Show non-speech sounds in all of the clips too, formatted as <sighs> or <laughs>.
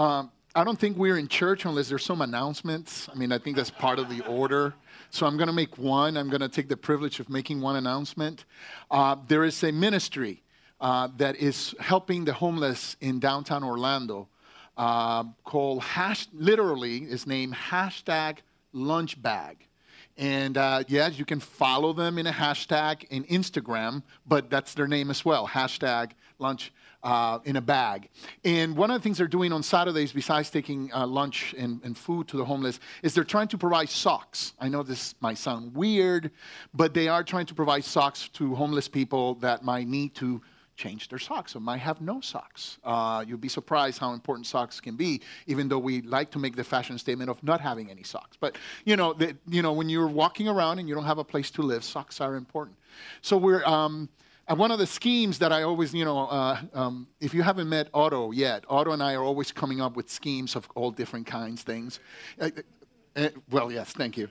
um, I don't think we're in church unless there's some announcements. I mean, I think that's part of the order. So I'm going to make one. I'm going to take the privilege of making one announcement. Uh, there is a ministry uh, that is helping the homeless in downtown Orlando uh, called hash, literally is named hashtag lunch bag. And uh, yes, you can follow them in a hashtag in Instagram, but that's their name as well hashtag lunch uh, in a bag. And one of the things they're doing on Saturdays, besides taking uh, lunch and, and, food to the homeless, is they're trying to provide socks. I know this might sound weird, but they are trying to provide socks to homeless people that might need to change their socks or might have no socks. Uh, you'll be surprised how important socks can be, even though we like to make the fashion statement of not having any socks. But you know, the, you know, when you're walking around and you don't have a place to live, socks are important. So we're. Um, and one of the schemes that I always, you know, uh, um, if you haven't met Otto yet, Otto and I are always coming up with schemes of all different kinds things. Uh, uh, well, yes, thank you.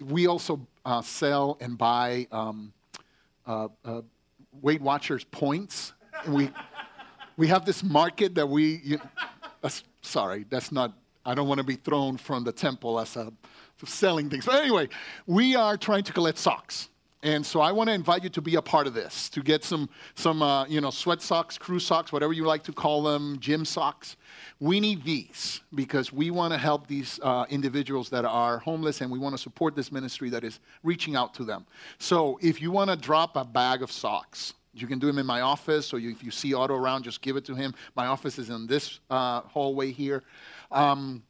We also uh, sell and buy um, uh, uh, Weight Watchers points. We, we have this market that we, you, sorry, that's not, I don't want to be thrown from the temple as a, selling things. But anyway, we are trying to collect socks. And so I want to invite you to be a part of this, to get some, some uh, you know, sweat socks, crew socks, whatever you like to call them, gym socks. We need these because we want to help these uh, individuals that are homeless and we want to support this ministry that is reaching out to them. So if you want to drop a bag of socks, you can do them in my office, or you, if you see Otto around, just give it to him. My office is in this uh, hallway here. Um,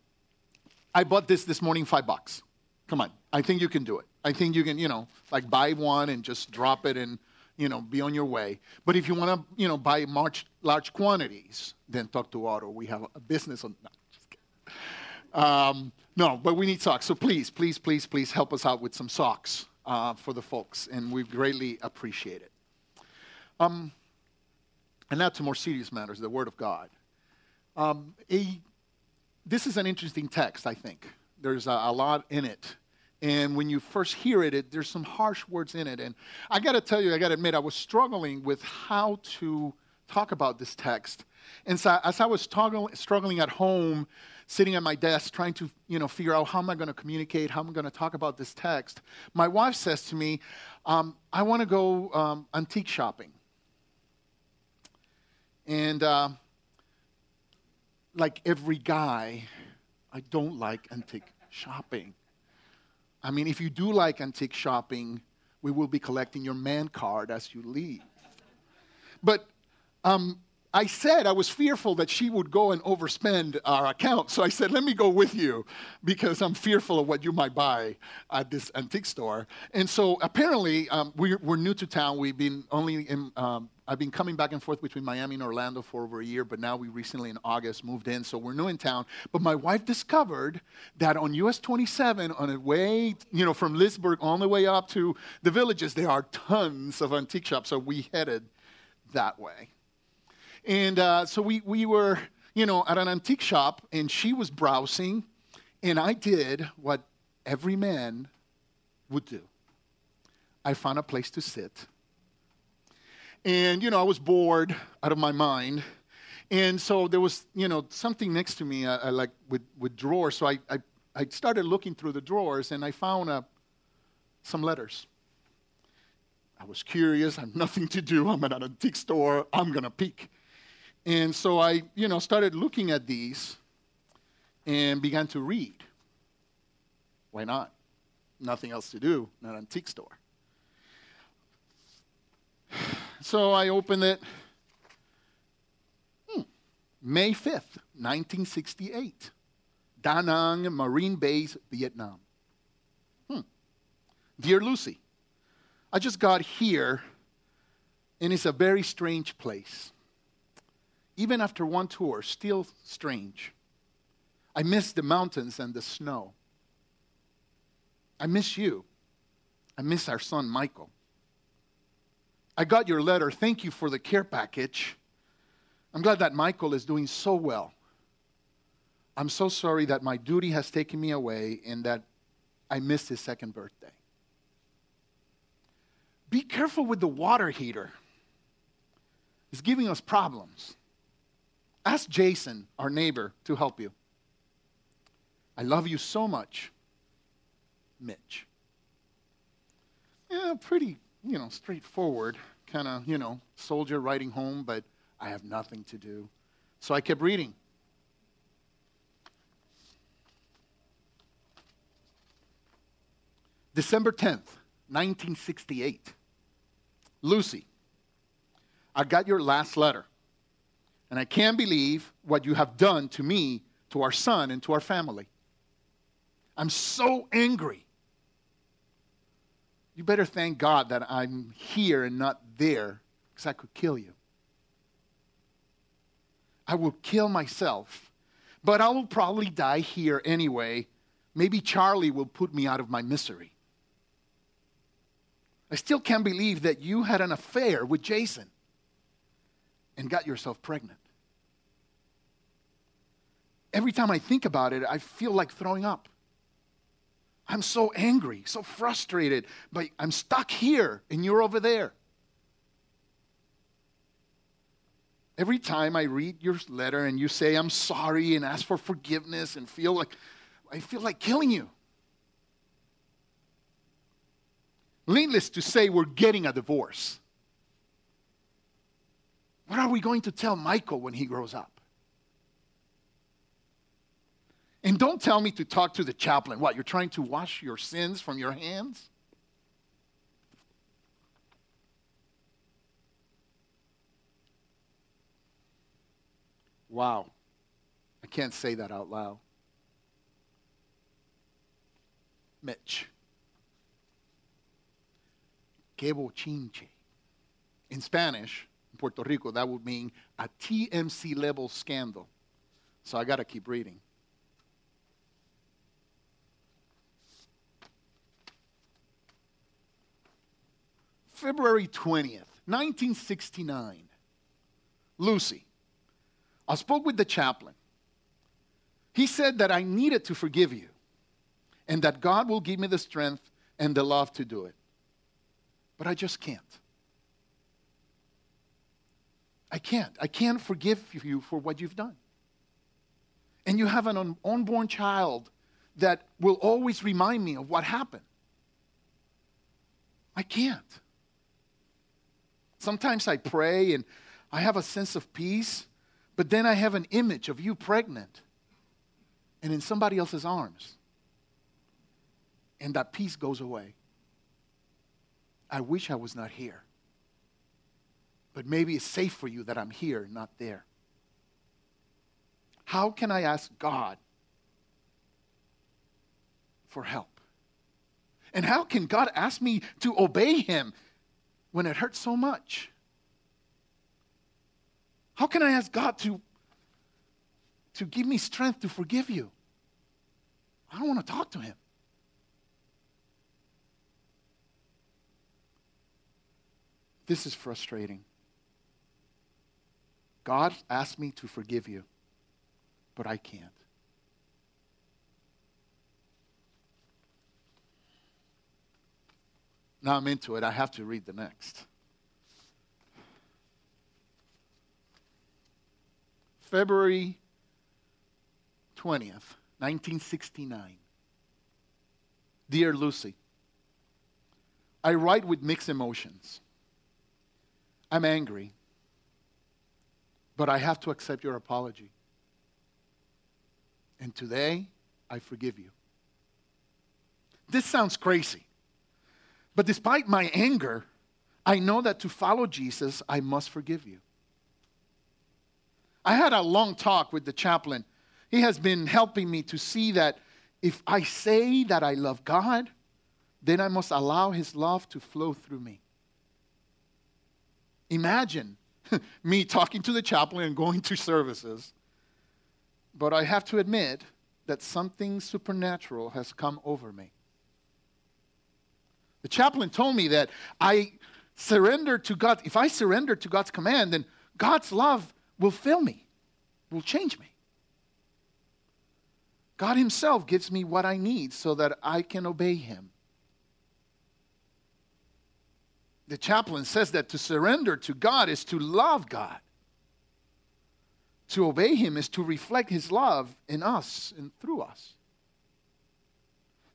I bought this this morning, five bucks. Come on, I think you can do it. I think you can, you know, like buy one and just drop it and, you know, be on your way. But if you want to, you know, buy large, large quantities, then talk to Otto. We have a business on. No. Um, no, but we need socks. So please, please, please, please help us out with some socks uh, for the folks, and we greatly appreciate it. Um, and now to more serious matters, the Word of God. Um, a, this is an interesting text, I think. There's a, a lot in it and when you first hear it, it there's some harsh words in it. And I got to tell you, I got to admit, I was struggling with how to talk about this text. And so as I was struggling at home, sitting at my desk, trying to you know, figure out how am I going to communicate, how am I going to talk about this text, my wife says to me, um, I want to go um, antique shopping. And uh, like every guy, I don't like antique shopping. I mean, if you do like antique shopping, we will be collecting your man card as you leave. But um, I said I was fearful that she would go and overspend our account. So I said, let me go with you because I'm fearful of what you might buy at this antique store. And so apparently, um, we're, we're, new to town. We've been only in, um, I've been coming back and forth between Miami and Orlando for over a year, but now we recently in August moved in, so we're new in town. But my wife discovered that on US 27, on the way, you know, from Leesburg all the way up to the villages, there are tons of antique shops, so we headed that way. And uh, so we, we were, you know, at an antique shop, and she was browsing, and I did what every man would do. I found a place to sit and, you know, I was bored out of my mind. And so there was, you know, something next to me, uh, uh, like with, with drawers. So I, I, I, started looking through the drawers and I found uh, some letters. I was curious. I have nothing to do. I'm at an antique store. I'm going to peek. And so I, you know, started looking at these and began to read. Why not? Nothing else to do, not an antique store. <sighs> So I opened it. Hmm. May 5th, 1968. Da Nang, Marine Base, Vietnam. Hmm. Dear Lucy, I just got here and it's a very strange place. Even after one tour, still strange. I miss the mountains and the snow. I miss you. I miss our son Michael. I got your letter. Thank you for the care package. I'm glad that Michael is doing so well. I'm so sorry that my duty has taken me away and that I missed his second birthday. Be careful with the water heater. It's giving us problems. Ask Jason, our neighbor, to help you. I love you so much, Mitch. Yeah, pretty, you know, straightforward, kind of, you know, soldier writing home, but I have nothing to do. So I kept reading. December 10th, 1968. Lucy, I got your last letter, and I can't believe what you have done to me, to our son, and to our family. I'm so angry. You better thank God that I'm here and not there, because I could kill you. I will kill myself, but I will probably die here anyway. Maybe Charlie will put me out of my misery. I still can't believe that you had an affair with Jason and got yourself pregnant. Every time I think about it, I feel like throwing up. I'm so angry, so frustrated, but I'm stuck here and you're over there. Every time I read your letter and you say I'm sorry and ask for forgiveness and feel like I feel like killing you. Needless to say, we're getting a divorce. We going to tell Michael when he grows up? And don't tell me to talk to the chaplain. What, you're trying to wash your sins from your hands? Wow. I can't say that out loud. Mitch que bochinche. In Spanish, in Puerto Rico, that would mean a TMZ level scandal. So I got to keep reading. February 20th, 1969. Lucy. I spoke with the chaplain. He said that I needed to forgive you and that God will give me the strength and the love to do it but I just can't. I can't. I can't forgive you for what you've done. And you have an unborn child that will always remind me of what happened. I can't. Sometimes I pray and I have a sense of peace, but then I have an image of you pregnant and in somebody else's arms. And that peace goes away. I wish I was not here. But maybe it's safe for you that I'm here, not there. How can I ask God for help? And how can God ask me to obey Him when it hurts so much? How can I ask God to, to give me strength to forgive you? I don't want to talk to Him. This is frustrating. God asked me to forgive you, but I can't. Now I'm into it. I have to read the next. February 20th, 1969. Dear Lucy, I write with mixed emotions. I'm angry, but I have to accept your apology. And today, I forgive you. This sounds crazy, but despite my anger, I know that to follow Jesus, I must forgive you. I had a long talk with the chaplain. He has been helping me to see that if I say that I love God, then I must allow His love to flow through me. Imagine <laughs> me talking to the chaplain and going to services. But I have to admit that something supernatural has come over me. The chaplain told me that I surrender to God. If I surrender to God's command, then God's love will fill me, will change me. God Himself gives me what I need so that I can obey Him. The chaplain says that to surrender to God is to love God. To obey Him is to reflect His love in us and through us.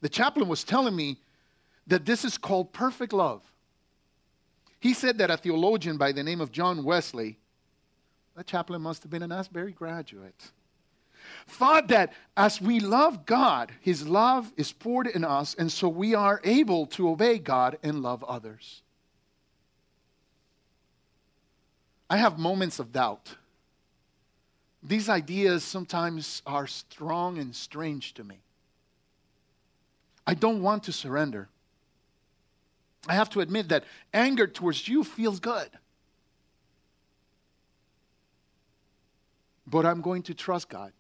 The chaplain was telling me that this is called perfect love. He said that a theologian by the name of John Wesley, that chaplain must have been an Asbury graduate, thought that as we love God, His love is poured in us, and so we are able to obey God and love others. I have moments of doubt. These ideas sometimes are strong and strange to me. I don't want to surrender. I have to admit that anger towards you feels good. But I'm going to trust God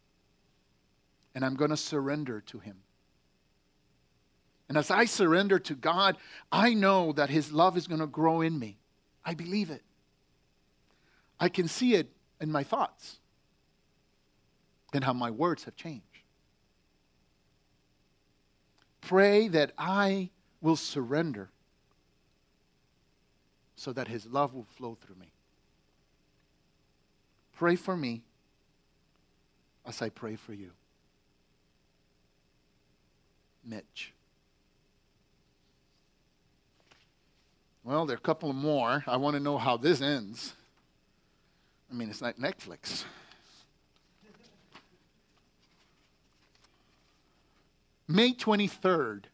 and I'm going to surrender to Him. And as I surrender to God, I know that His love is going to grow in me. I believe it. I can see it in my thoughts and how my words have changed. Pray that I will surrender so that His love will flow through me. Pray for me as I pray for you. Mitch. Well, there are a couple more. I want to know how this ends. I mean, it's like Netflix. May 23rd,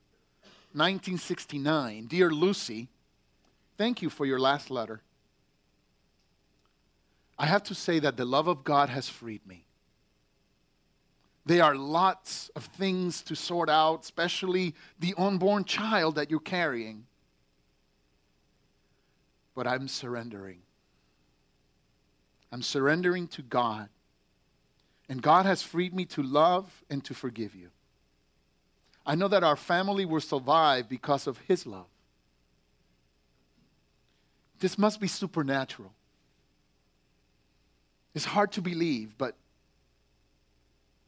1969. Dear Lucy, thank you for your last letter. I have to say that the love of God has freed me. There are lots of things to sort out, especially the unborn child that you're carrying. But I'm surrendering. I'm surrendering to God. And God has freed me to love and to forgive you. I know that our family will survive because of His love. This must be supernatural. It's hard to believe, but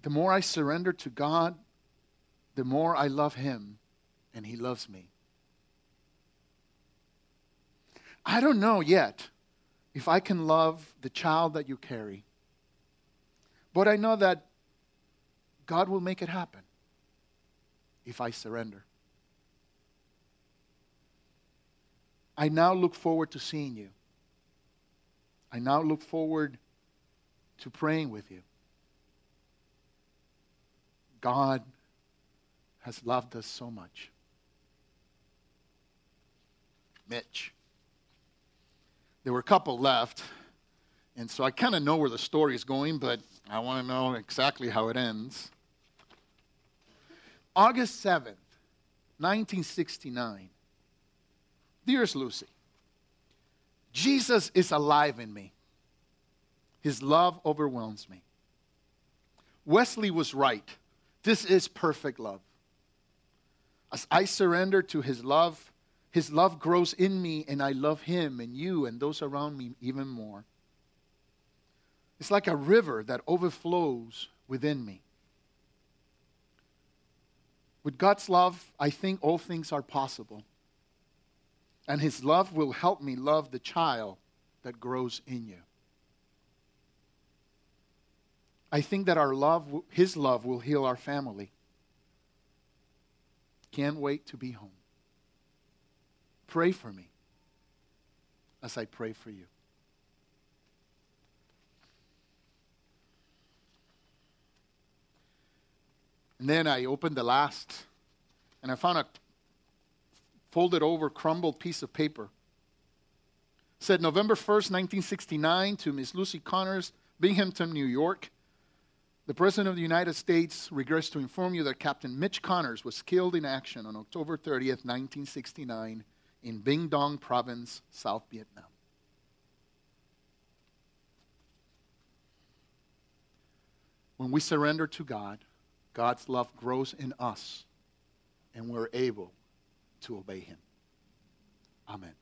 the more I surrender to God, the more I love Him and He loves me. I don't know yet if I can love the child that you carry, but I know that God will make it happen if I surrender. I now look forward to seeing you. I now look forward to praying with you. God has loved us so much. Mitch. There were a couple left, and so I kind of know where the story is going, but I want to know exactly how it ends. August 7th, 1969. Dearest Lucy, Jesus is alive in me. His love overwhelms me. Wesley was right. This is perfect love. As I surrender to His love, His love grows in me, and I love Him and you and those around me even more. It's like a river that overflows within me. With God's love, I think all things are possible. And His love will help me love the child that grows in you. I think that our love, His love, will heal our family. Can't wait to be home. Pray for me as I pray for you. And then I opened the last, and I found a folded over, crumbled piece of paper. It said November 1st, 1969, to Miss Lucy Connors, Binghamton, New York. The President of the United States regrets to inform you that Captain Mitch Connors was killed in action on October 30th, 1969, in Binh Dong Province, South Vietnam. When we surrender to God, God's love grows in us, and we're able to obey Him. Amen.